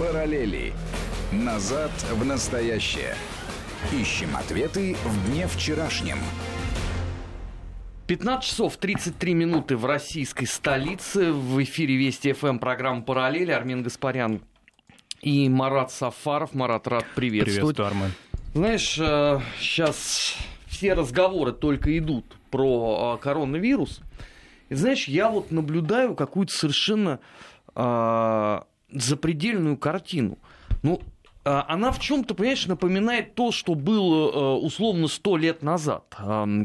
Параллели. Назад в настоящее. Ищем ответы в дне вчерашнем. 15 часов 33 минуты в российской столице. В эфире Вести ФМ программа «Параллели». Армин Гаспарян и Марат Сафаров. Марат, рад приветствовать. Приветствую, Армен. Знаешь, сейчас э, все разговоры только идут про э, коронавирус. И знаешь, я вот наблюдаю какую-то совершенно э, запредельную картину. Ну, э, она в чем-то, понимаешь, напоминает то, что было э, условно сто лет назад,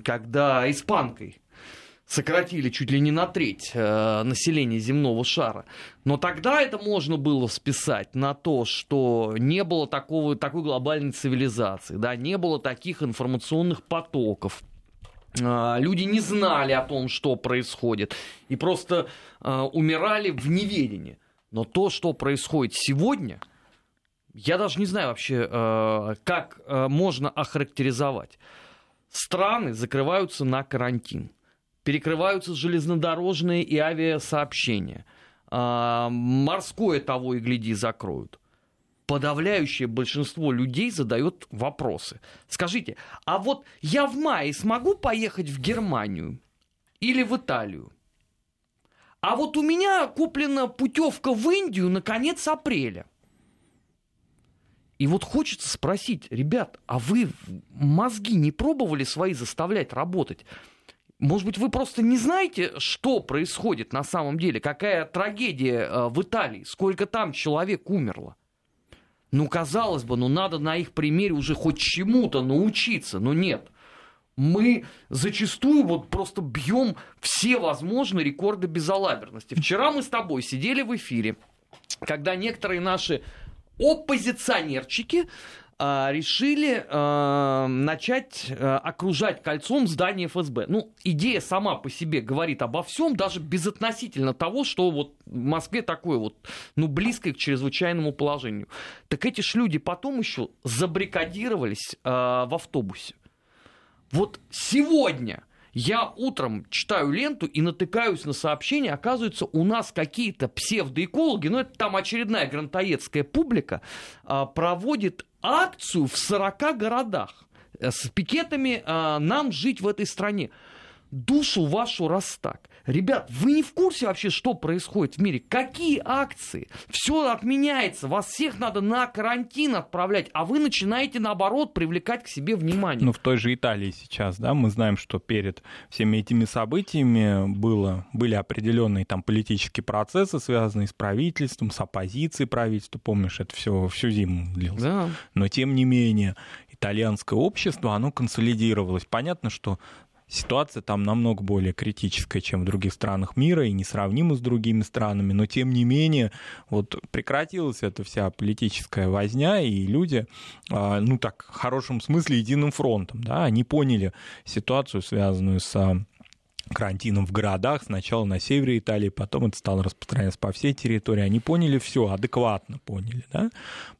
когда испанкой сократили чуть ли не на треть э, населения земного шара. Но тогда это можно было списать на то, что не было такого, такой глобальной цивилизации, да, не было таких информационных потоков, э, люди не знали о том, что происходит, и просто э, умирали в неведении. Но то, что происходит сегодня, я даже не знаю вообще, э, как э, можно охарактеризовать. Страны закрываются на карантин перекрываются железнодорожные и авиасообщения. А, морское того и гляди закроют. Подавляющее большинство людей задает вопросы. Скажите, а вот я в мае смогу поехать в Германию или в Италию? А вот у меня куплена путевка в Индию на конец апреля. И вот хочется спросить, ребят, а вы мозги не пробовали свои заставлять работать? Может быть, вы просто не знаете, что происходит на самом деле, какая трагедия э, в Италии, сколько там человек умерло. Ну, казалось бы, ну надо на их примере уже хоть чему-то научиться, но нет. Мы зачастую вот просто бьем все возможные рекорды безалаберности. Вчера мы с тобой сидели в эфире, когда некоторые наши оппозиционерчики а, решили а, начать а, окружать кольцом здание ФСБ. Ну, идея сама по себе говорит обо всем, даже безотносительно того, что вот в Москве такое вот, ну, близкое к чрезвычайному положению. Так эти ж люди потом еще забрикадировались в автобусе. Вот сегодня я утром читаю ленту и натыкаюсь на сообщение, оказывается, у нас какие-то псевдоэкологи, ну это там очередная грантоедская публика, проводит акцию в 40 городах э, с пикетами а, «Нам жить в этой стране». Душу вашу раз так. Ребят, вы не в курсе вообще, что происходит в мире? Какие акции? Все отменяется. Вас всех надо на карантин отправлять, а вы начинаете, наоборот, привлекать к себе внимание. Ну, в той же Италии сейчас, да, мы знаем, что перед всеми этими событиями было, были определенные там политические процессы, связанные с правительством, с оппозицией правительства. Помнишь, это все всю зиму длилось. Да. Но, тем не менее, итальянское общество, оно консолидировалось. Понятно, что ситуация там намного более критическая, чем в других странах мира и несравнима с другими странами, но тем не менее вот прекратилась эта вся политическая возня, и люди, а, ну так, в хорошем смысле, единым фронтом, да, они поняли ситуацию, связанную с карантином в городах, сначала на севере Италии, потом это стало распространяться по всей территории. Они поняли все, адекватно поняли. Да?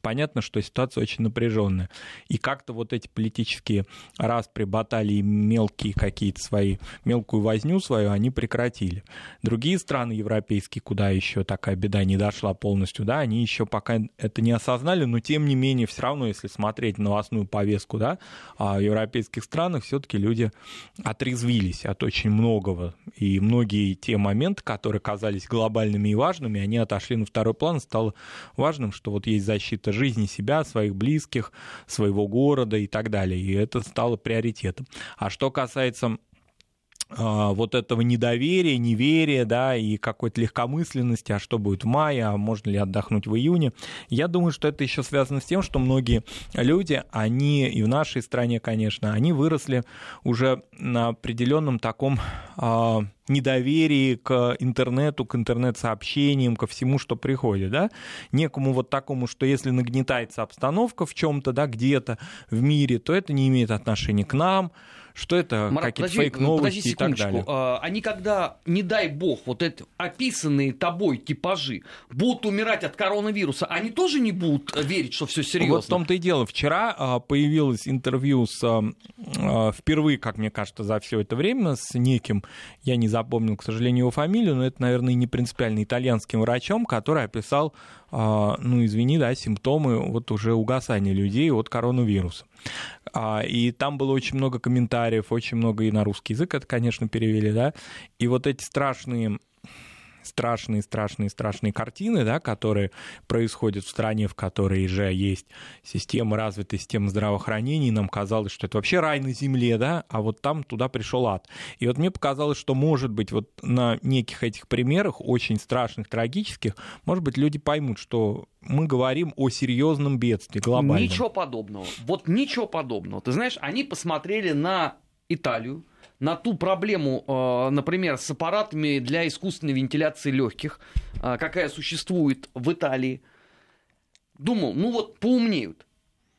Понятно, что ситуация очень напряженная. И как-то вот эти политические распри, баталии, мелкие какие-то свои, мелкую возню свою они прекратили. Другие страны европейские, куда еще такая беда не дошла полностью, да, они еще пока это не осознали, но тем не менее все равно, если смотреть новостную повестку, да, в европейских странах все-таки люди отрезвились от очень много многого, и многие те моменты, которые казались глобальными и важными, они отошли на второй план, стало важным, что вот есть защита жизни себя, своих близких, своего города и так далее, и это стало приоритетом. А что касается вот этого недоверия, неверия, да, и какой-то легкомысленности, а что будет в мае, а можно ли отдохнуть в июне. Я думаю, что это еще связано с тем, что многие люди, они и в нашей стране, конечно, они выросли уже на определенном таком э, недоверии к интернету, к интернет-сообщениям, ко всему, что приходит, да, некому вот такому, что если нагнетается обстановка в чем-то, да, где-то в мире, то это не имеет отношения к нам, что это какие-то фейк-новости и так далее. А, они когда, не дай бог, вот эти описанные тобой типажи будут умирать от коронавируса, они тоже не будут верить, что все серьезно? Вот в том-то и дело. Вчера а, появилось интервью с, а, впервые, как мне кажется, за все это время с неким, я не запомнил, к сожалению, его фамилию, но это, наверное, не принципиально итальянским врачом, который описал ну, извини, да, симптомы вот уже угасания людей от коронавируса. А, и там было очень много комментариев, очень много и на русский язык это, конечно, перевели, да, и вот эти страшные страшные, страшные, страшные картины, да, которые происходят в стране, в которой же есть система, развитая система здравоохранения, и нам казалось, что это вообще рай на земле, да, а вот там туда пришел ад. И вот мне показалось, что, может быть, вот на неких этих примерах, очень страшных, трагических, может быть, люди поймут, что мы говорим о серьезном бедствии глобальном. Ничего подобного. Вот ничего подобного. Ты знаешь, они посмотрели на Италию, на ту проблему, э, например, с аппаратами для искусственной вентиляции легких, э, какая существует в Италии, думал, ну вот поумнеют.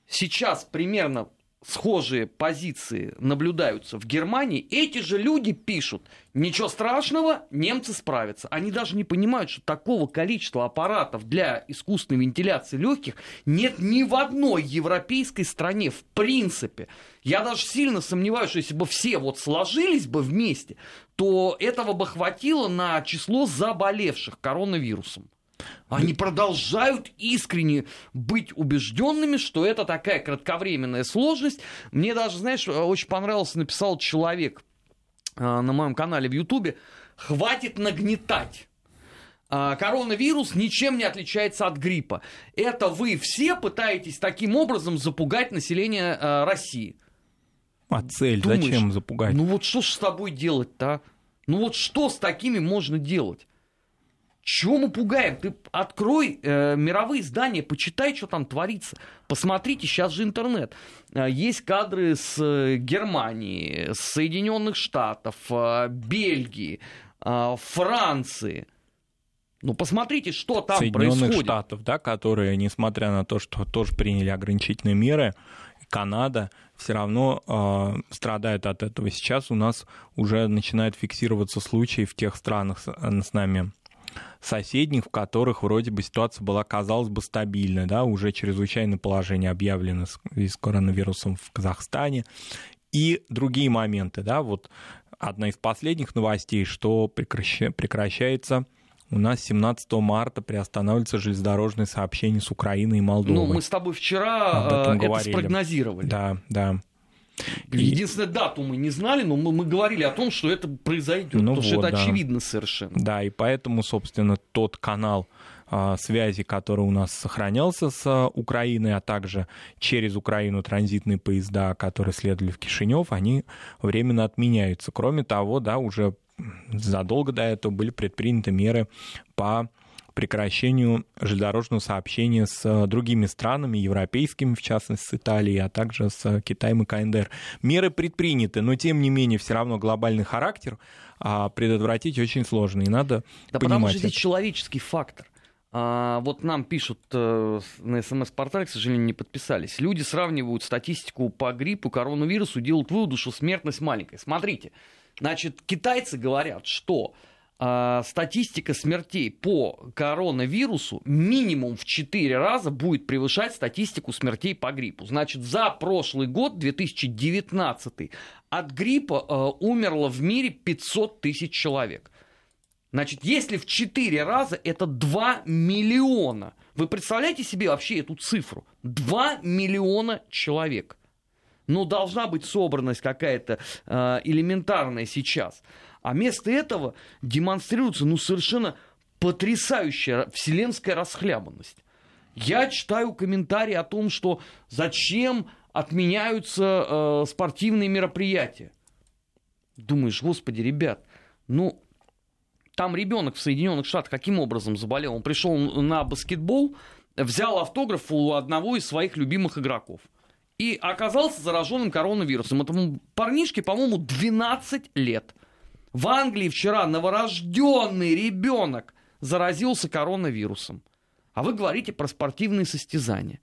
Сейчас примерно схожие позиции наблюдаются в Германии, эти же люди пишут, ничего страшного, немцы справятся. Они даже не понимают, что такого количества аппаратов для искусственной вентиляции легких нет ни в одной европейской стране, в принципе. Я даже сильно сомневаюсь, что если бы все вот сложились бы вместе, то этого бы хватило на число заболевших коронавирусом. Они продолжают искренне быть убежденными, что это такая кратковременная сложность. Мне даже, знаешь, очень понравился, написал человек э, на моем канале в Ютубе, хватит нагнетать. А, коронавирус ничем не отличается от гриппа. Это вы все пытаетесь таким образом запугать население э, России. А цель Думаешь, зачем запугать? Ну вот что ж с тобой делать-то? А? Ну вот что с такими можно делать? Чего мы пугаем? Ты открой э, мировые издания, почитай, что там творится. Посмотрите, сейчас же интернет. Э, есть кадры с э, Германии, с Соединенных Штатов, э, Бельгии, Франции. Ну, посмотрите, что там Соединенных происходит. Штатов, да, которые, несмотря на то, что тоже приняли ограничительные меры, Канада все равно э, страдает от этого. Сейчас у нас уже начинают фиксироваться случаи в тех странах с, с нами соседних, в которых вроде бы ситуация была, казалось бы, стабильной, да, уже чрезвычайное положение объявлено с коронавирусом в Казахстане, и другие моменты, да, вот одна из последних новостей, что прекращ... прекращается у нас 17 марта приостанавливается железнодорожное сообщение с Украиной и Молдовой. Ну, мы с тобой вчера э, это спрогнозировали. Да, да. Единственная дату мы не знали, но мы, мы говорили о том, что это произойдет, ну потому вот, что это да. очевидно совершенно. Да, и поэтому, собственно, тот канал а, связи, который у нас сохранялся с а, Украиной, а также через Украину транзитные поезда, которые следовали в Кишинев, они временно отменяются. Кроме того, да, уже задолго до этого были предприняты меры по прекращению железнодорожного сообщения с э, другими странами, европейскими, в частности, с Италией, а также с Китаем и КНДР. Меры предприняты, но тем не менее все равно глобальный характер а, предотвратить очень сложно, и надо да понимать потому что здесь это. человеческий фактор. А, вот нам пишут э, на СМС-портале, к сожалению, не подписались. Люди сравнивают статистику по гриппу, коронавирусу, делают вывод, что смертность маленькая. Смотрите, значит, китайцы говорят, что статистика смертей по коронавирусу минимум в 4 раза будет превышать статистику смертей по гриппу. Значит, за прошлый год, 2019, от гриппа э, умерло в мире 500 тысяч человек. Значит, если в 4 раза это 2 миллиона. Вы представляете себе вообще эту цифру? 2 миллиона человек. Ну, должна быть собранность какая-то э, элементарная сейчас. А вместо этого демонстрируется ну, совершенно потрясающая вселенская расхлябанность. Я читаю комментарии о том, что зачем отменяются э, спортивные мероприятия. Думаешь, господи, ребят, ну, там ребенок в Соединенных Штатах каким образом заболел? Он пришел на баскетбол, взял автограф у одного из своих любимых игроков и оказался зараженным коронавирусом. Этому парнишке, по-моему, 12 лет. В Англии вчера новорожденный ребенок заразился коронавирусом. А вы говорите про спортивные состязания.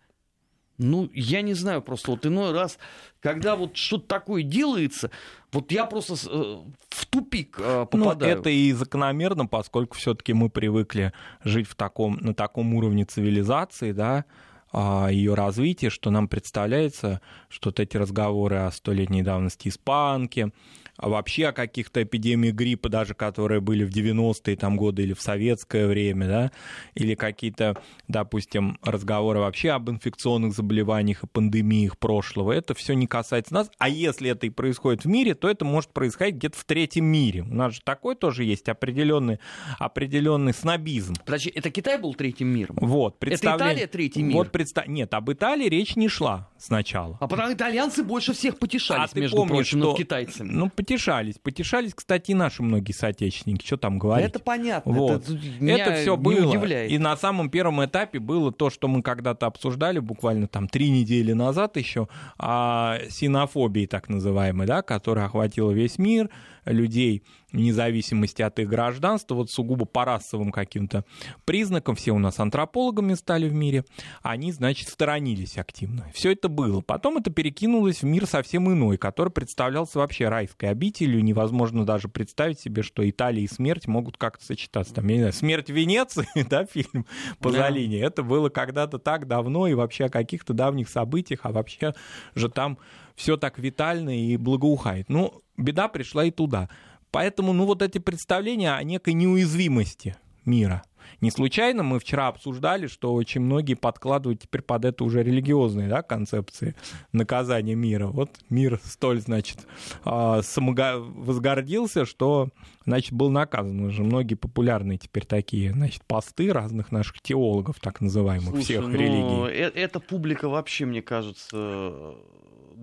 Ну, я не знаю, просто вот иной раз, когда вот что-то такое делается, вот я просто э, в тупик э, ну, попадаю. Ну, это и закономерно, поскольку все-таки мы привыкли жить в таком, на таком уровне цивилизации, да, а, ее развития, что нам представляется, что вот эти разговоры о столетней давности испанки, вообще о каких-то эпидемиях гриппа, даже которые были в 90-е там, годы или в советское время, да, или какие-то, допустим, разговоры вообще об инфекционных заболеваниях и пандемиях прошлого, это все не касается нас. А если это и происходит в мире, то это может происходить где-то в третьем мире. У нас же такой тоже есть определенный, определенный снобизм. Подожди, это Китай был третьим миром? Вот, Это Италия третий мир? Вот предста... Нет, об Италии речь не шла сначала. А потому итальянцы больше всех потешались, а между помнишь, прочим, что... над китайцами. Ну, потешались. Потешались, кстати, и наши многие соотечественники. Что там говорить? Это понятно. Вот. Это, это все было. Удивляет. И на самом первом этапе было то, что мы когда-то обсуждали буквально там три недели назад еще, о синофобии так называемой, да, которая охватила весь мир, людей вне зависимости от их гражданства, вот сугубо по расовым каким-то признакам, все у нас антропологами стали в мире, они, значит, сторонились активно. Все это было. Потом это перекинулось в мир совсем иной, который представлялся вообще райской обителью. Невозможно даже представить себе, что Италия и смерть могут как-то сочетаться. Там, я не знаю, «Смерть в Венеции», да, фильм Пазолини, да. это было когда-то так давно и вообще о каких-то давних событиях, а вообще же там все так витально и благоухает. Ну, беда пришла и туда. Поэтому, ну, вот эти представления о некой неуязвимости мира. Не случайно мы вчера обсуждали, что очень многие подкладывают теперь под это уже религиозные да, концепции наказания мира. Вот мир столь, значит, а, возгордился, что, значит, был наказан. Уже многие популярные теперь такие, значит, посты разных наших теологов, так называемых, Слушай, всех ну, религий. Э, эта публика вообще, мне кажется,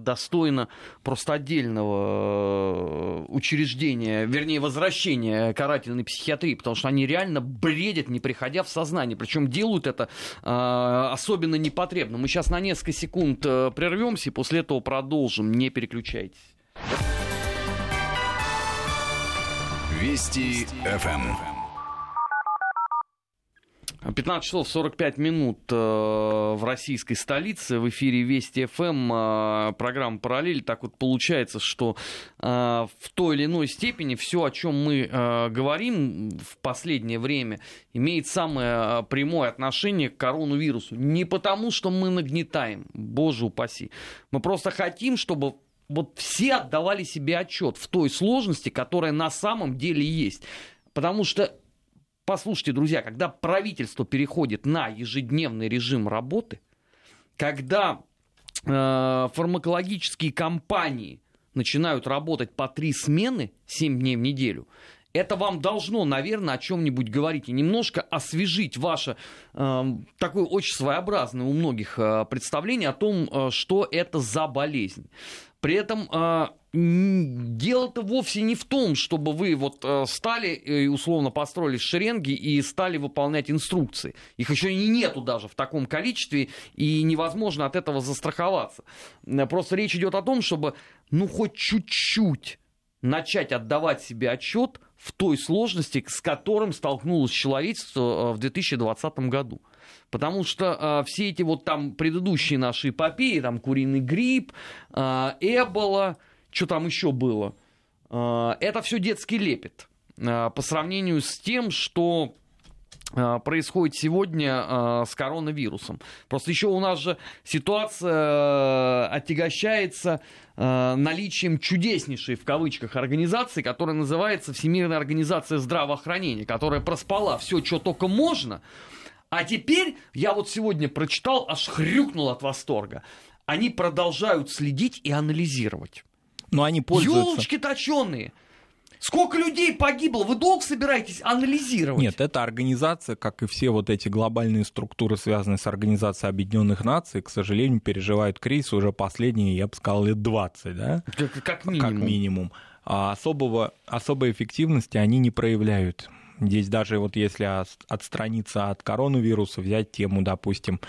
достойно просто отдельного э, учреждения, вернее, возвращения карательной психиатрии, потому что они реально бредят, не приходя в сознание. Причем делают это э, особенно непотребно. Мы сейчас на несколько секунд э, прервемся и после этого продолжим. Не переключайтесь. Вести ФМ. 15 часов 45 минут э, в российской столице, в эфире Вести ФМ, э, программа «Параллель». Так вот получается, что э, в той или иной степени все, о чем мы говорим в последнее время, имеет самое прямое отношение к коронавирусу. Не потому, что мы нагнетаем, боже упаси. Мы просто хотим, чтобы вот все отдавали себе отчет в той сложности, которая на самом деле есть. Потому что Послушайте, друзья, когда правительство переходит на ежедневный режим работы, когда э, фармакологические компании начинают работать по три смены, 7 дней в неделю, это вам должно, наверное, о чем-нибудь говорить и немножко освежить ваше э, такое очень своеобразное у многих э, представление о том, э, что это за болезнь. При этом э, дело-то вовсе не в том, чтобы вы вот э, стали и условно построили шеренги и стали выполнять инструкции. Их еще и нету даже в таком количестве, и невозможно от этого застраховаться. Просто речь идет о том, чтобы, ну, хоть чуть-чуть начать отдавать себе отчет в той сложности, с которым столкнулось человечество э, в 2020 году. Потому что э, все эти вот там предыдущие наши эпопеи, там куриный грипп, э, эбола, что там еще было, э, это все детский лепет э, по сравнению с тем, что э, происходит сегодня с коронавирусом. Просто еще у нас же ситуация отягощается наличием чудеснейшей в кавычках организации, которая называется Всемирная организация здравоохранения, которая проспала все, что только можно, а теперь, я вот сегодня прочитал, аж хрюкнул от восторга. Они продолжают следить и анализировать. Но они пользуются... Елочки точеные. Сколько людей погибло? Вы долго собираетесь анализировать? Нет, эта организация, как и все вот эти глобальные структуры, связанные с Организацией Объединенных Наций, к сожалению, переживают кризис уже последние, я бы сказал, лет 20, да? Как, как минимум. Как минимум. А особого, особой эффективности они не проявляют. Здесь даже вот если отстраниться от коронавируса, взять тему, допустим,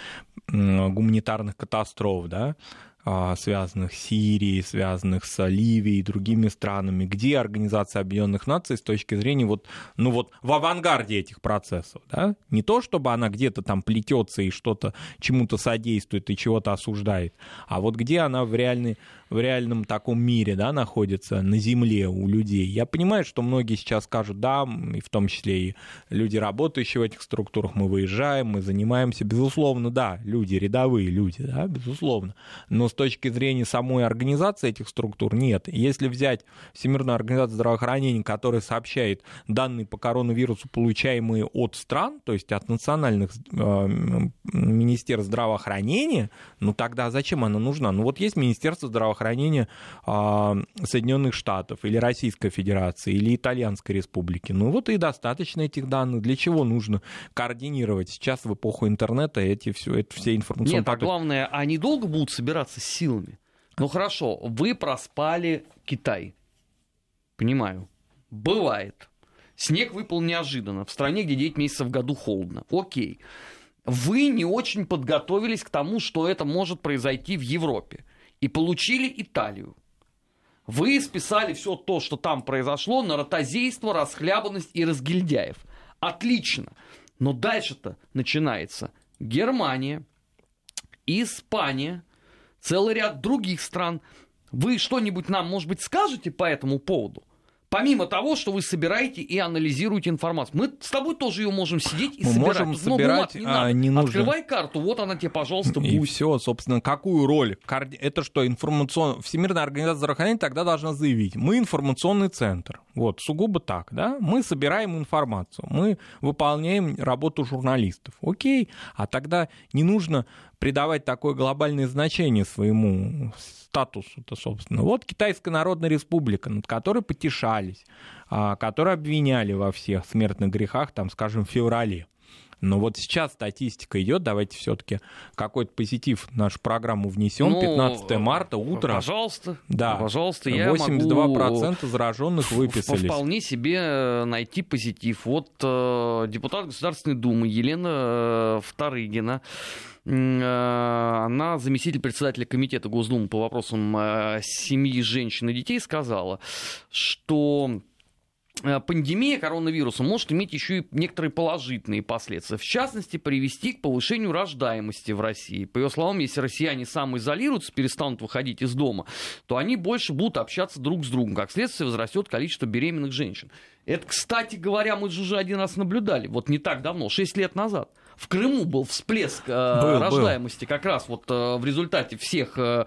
гуманитарных катастроф, да, связанных с Сирией, связанных с Ливией и другими странами, где Организация Объединенных Наций с точки зрения вот, ну вот в авангарде этих процессов, да? Не то, чтобы она где-то там плетется и что-то чему-то содействует и чего-то осуждает, а вот где она в, реальной, в реальном таком мире, да, находится на земле у людей. Я понимаю, что многие сейчас скажут, да, и в том числе и люди, работающие в этих структурах, мы выезжаем, мы занимаемся, безусловно, да, люди, рядовые люди, да, безусловно, но с точки зрения самой организации этих структур нет. Если взять Всемирную организацию здравоохранения, которая сообщает данные по коронавирусу, получаемые от стран, то есть от национальных э, министерств здравоохранения, ну тогда зачем она нужна? Ну вот есть Министерство здравоохранения э, Соединенных Штатов или Российской Федерации или Итальянской Республики. Ну вот и достаточно этих данных. Для чего нужно координировать сейчас в эпоху интернета эти все, это все информационные Нет, а главное, они долго будут собираться силами. Ну хорошо, вы проспали Китай. Понимаю. Бывает. Снег выпал неожиданно в стране, где 9 месяцев в году холодно. Окей. Вы не очень подготовились к тому, что это может произойти в Европе. И получили Италию. Вы списали все то, что там произошло, на ротозейство, расхлябанность и разгильдяев. Отлично. Но дальше-то начинается Германия, Испания, целый ряд других стран. Вы что-нибудь нам, может быть, скажете по этому поводу? Помимо того, что вы собираете и анализируете информацию. Мы с тобой тоже ее можем сидеть и Мы собирать. можем собирать, не, а, не нужно. Открывай карту, вот она тебе, пожалуйста, и будет. все, собственно, какую роль? Это что, информационная... Всемирная организация здравоохранения тогда должна заявить, мы информационный центр. Вот, сугубо так, да? Мы собираем информацию, мы выполняем работу журналистов. Окей, а тогда не нужно придавать такое глобальное значение своему статусу-то, собственно. Вот Китайская Народная Республика, над которой потешались, а, которую обвиняли во всех смертных грехах, там, скажем, в феврале. Но вот сейчас статистика идет, давайте все-таки какой-то позитив в нашу программу внесем. Ну, 15 марта, утро. Пожалуйста. Да. Пожалуйста, я 82% могу зараженных выписались. Вполне себе э, найти позитив. Вот э, депутат Государственной Думы Елена э, Вторыгина она, заместитель председателя комитета Госдумы по вопросам э, семьи, женщин и детей, сказала, что э, пандемия коронавируса может иметь еще и некоторые положительные последствия. В частности, привести к повышению рождаемости в России. По ее словам, если россияне самоизолируются, перестанут выходить из дома, то они больше будут общаться друг с другом. Как следствие, возрастет количество беременных женщин. Это, кстати говоря, мы же уже один раз наблюдали, вот не так давно, 6 лет назад. В Крыму был всплеск э, был, рождаемости был. как раз вот э, в результате всех э,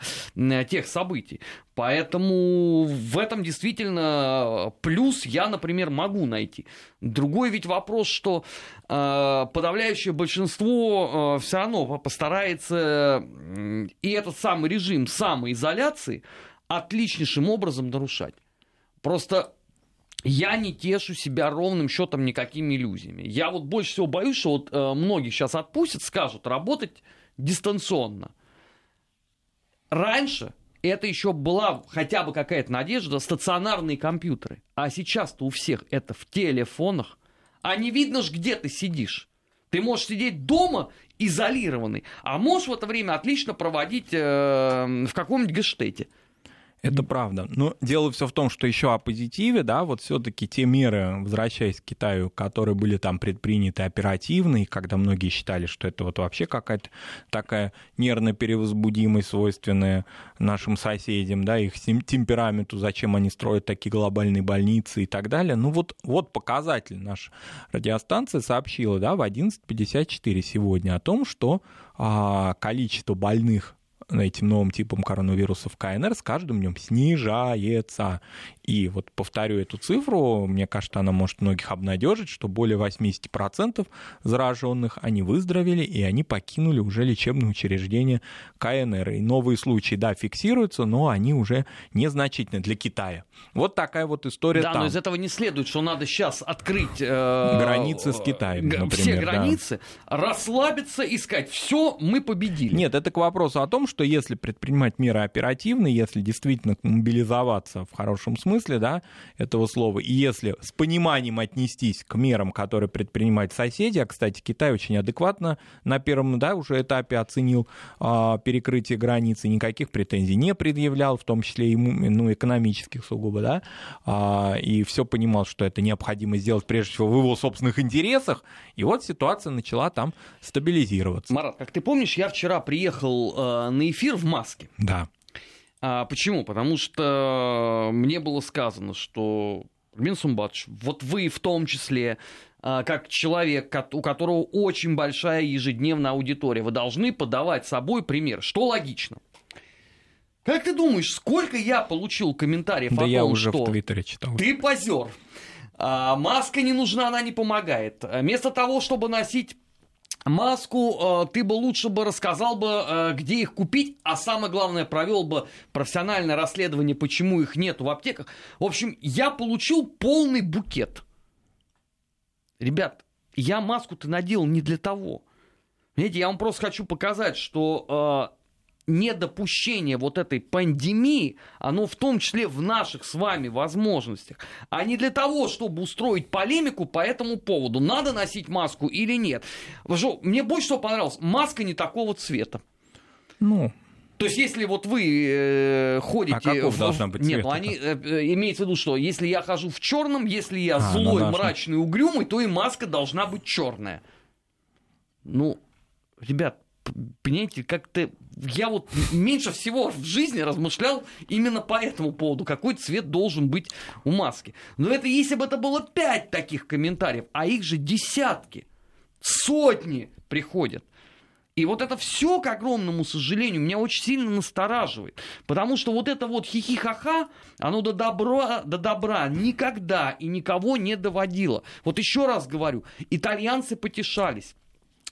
тех событий. Поэтому в этом действительно плюс я, например, могу найти. Другой ведь вопрос, что э, подавляющее большинство э, все равно постарается э, и этот самый режим самоизоляции отличнейшим образом нарушать. Просто я не тешу себя ровным счетом никакими иллюзиями. Я вот больше всего боюсь, что вот э, многих сейчас отпустят, скажут работать дистанционно. Раньше это еще была хотя бы какая-то надежда, стационарные компьютеры. А сейчас-то у всех это в телефонах. А не видно ж, где ты сидишь. Ты можешь сидеть дома изолированный, а можешь в это время отлично проводить э, в каком-нибудь гештете. Это правда. Но дело все в том, что еще о позитиве, да, вот все-таки те меры, возвращаясь к Китаю, которые были там предприняты оперативно, и когда многие считали, что это вот вообще какая-то такая нервно-перевозбудимость, свойственная нашим соседям, да, их темпераменту, зачем они строят такие глобальные больницы и так далее. Ну вот, вот показатель. Наша радиостанция сообщила, да, в 11.54 сегодня о том, что а, количество больных этим новым типом коронавируса в КНР с каждым днем снижается. И вот повторю эту цифру, мне кажется, она может многих обнадежить, что более 80% зараженных, они выздоровели, и они покинули уже лечебные учреждения КНР. И новые случаи, да, фиксируются, но они уже незначительны для Китая. Вот такая вот история да, там. но из этого не следует, что надо сейчас открыть... Э, границы с Китаем, например. Все границы, да. расслабиться и сказать, все, мы победили. Нет, это к вопросу о том, что что если предпринимать меры оперативно, если действительно мобилизоваться в хорошем смысле да, этого слова, и если с пониманием отнестись к мерам, которые предпринимают соседи, а, кстати, Китай очень адекватно на первом да, уже этапе оценил а, перекрытие границы, никаких претензий не предъявлял, в том числе и ну, экономических сугубо, да, а, и все понимал, что это необходимо сделать прежде всего в его собственных интересах, и вот ситуация начала там стабилизироваться. Марат, как ты помнишь, я вчера приехал э, на эфир в маске. Да. А, почему? Потому что мне было сказано, что Рубин Сумбатович, вот вы в том числе, а, как человек, у которого очень большая ежедневная аудитория, вы должны подавать собой пример, что логично. Как ты думаешь, сколько я получил комментариев да о я том, уже что в Твиттере читал. ты позер, а, маска не нужна, она не помогает. Вместо того, чтобы носить маску, а, ты бы лучше бы рассказал бы, а, где их купить, а самое главное, провел бы профессиональное расследование, почему их нет в аптеках. В общем, я получил полный букет. Ребят, я маску-то надел не для того. Видите, я вам просто хочу показать, что недопущение вот этой пандемии, оно в том числе в наших с вами возможностях, а не для того, чтобы устроить полемику по этому поводу, надо носить маску или нет. Мне больше всего понравилось, маска не такого цвета. Ну, то есть, если вот вы э, ходите... А каков в... должна быть Нет, ну они, э, э, имеется в виду, что если я хожу в черном, если я а, злой, ну, мрачный, угрюмый, то и маска должна быть черная. Ну, ребят, понимаете, как-то я вот меньше всего в жизни размышлял именно по этому поводу, какой цвет должен быть у маски. Но это если бы это было пять таких комментариев, а их же десятки, сотни приходят. И вот это все, к огромному сожалению, меня очень сильно настораживает. Потому что вот это вот хихихаха, оно до добра, до добра никогда и никого не доводило. Вот еще раз говорю, итальянцы потешались.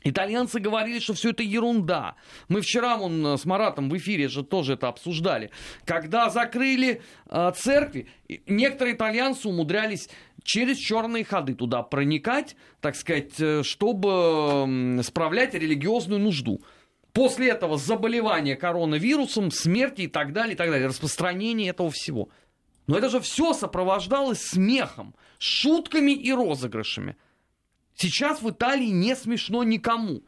Итальянцы говорили, что все это ерунда. Мы вчера вон э, с Маратом в эфире же тоже это обсуждали. Когда закрыли э, церкви, некоторые итальянцы умудрялись через черные ходы туда проникать, так сказать, э, чтобы справлять религиозную нужду. После этого заболевание коронавирусом, смерти и так далее, и так далее, распространение этого всего. Но это же все сопровождалось смехом, шутками и розыгрышами. Сейчас в Италии не смешно никому.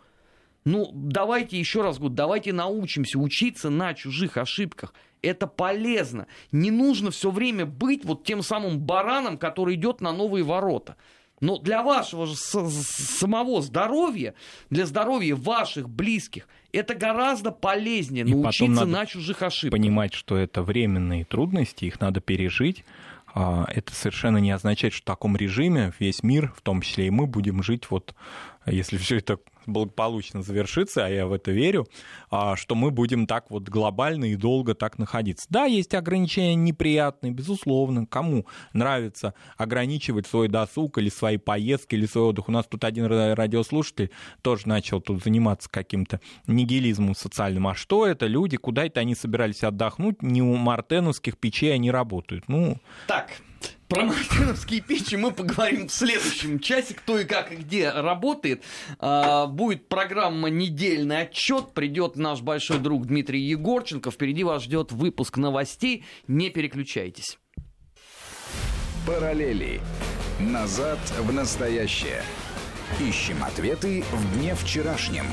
Ну, давайте еще раз говорю, давайте научимся учиться на чужих ошибках. Это полезно. Не нужно все время быть вот тем самым бараном, который идет на новые ворота. Но для вашего же самого здоровья, для здоровья ваших близких, это гораздо полезнее И научиться на чужих ошибках. Понимать, что это временные трудности, их надо пережить это совершенно не означает, что в таком режиме весь мир, в том числе и мы, будем жить вот, если все это благополучно завершится, а я в это верю, а, что мы будем так вот глобально и долго так находиться. Да, есть ограничения неприятные, безусловно. Кому нравится ограничивать свой досуг или свои поездки, или свой отдых. У нас тут один радиослушатель тоже начал тут заниматься каким-то нигилизмом социальным. А что это? Люди, куда это они собирались отдохнуть? Не у мартеновских печей они работают. Ну... Так, про мартиновские печи мы поговорим в следующем часе, кто и как и где работает. А, будет программа «Недельный отчет». Придет наш большой друг Дмитрий Егорченко. Впереди вас ждет выпуск новостей. Не переключайтесь. Параллели. Назад в настоящее. Ищем ответы в дне вчерашнем.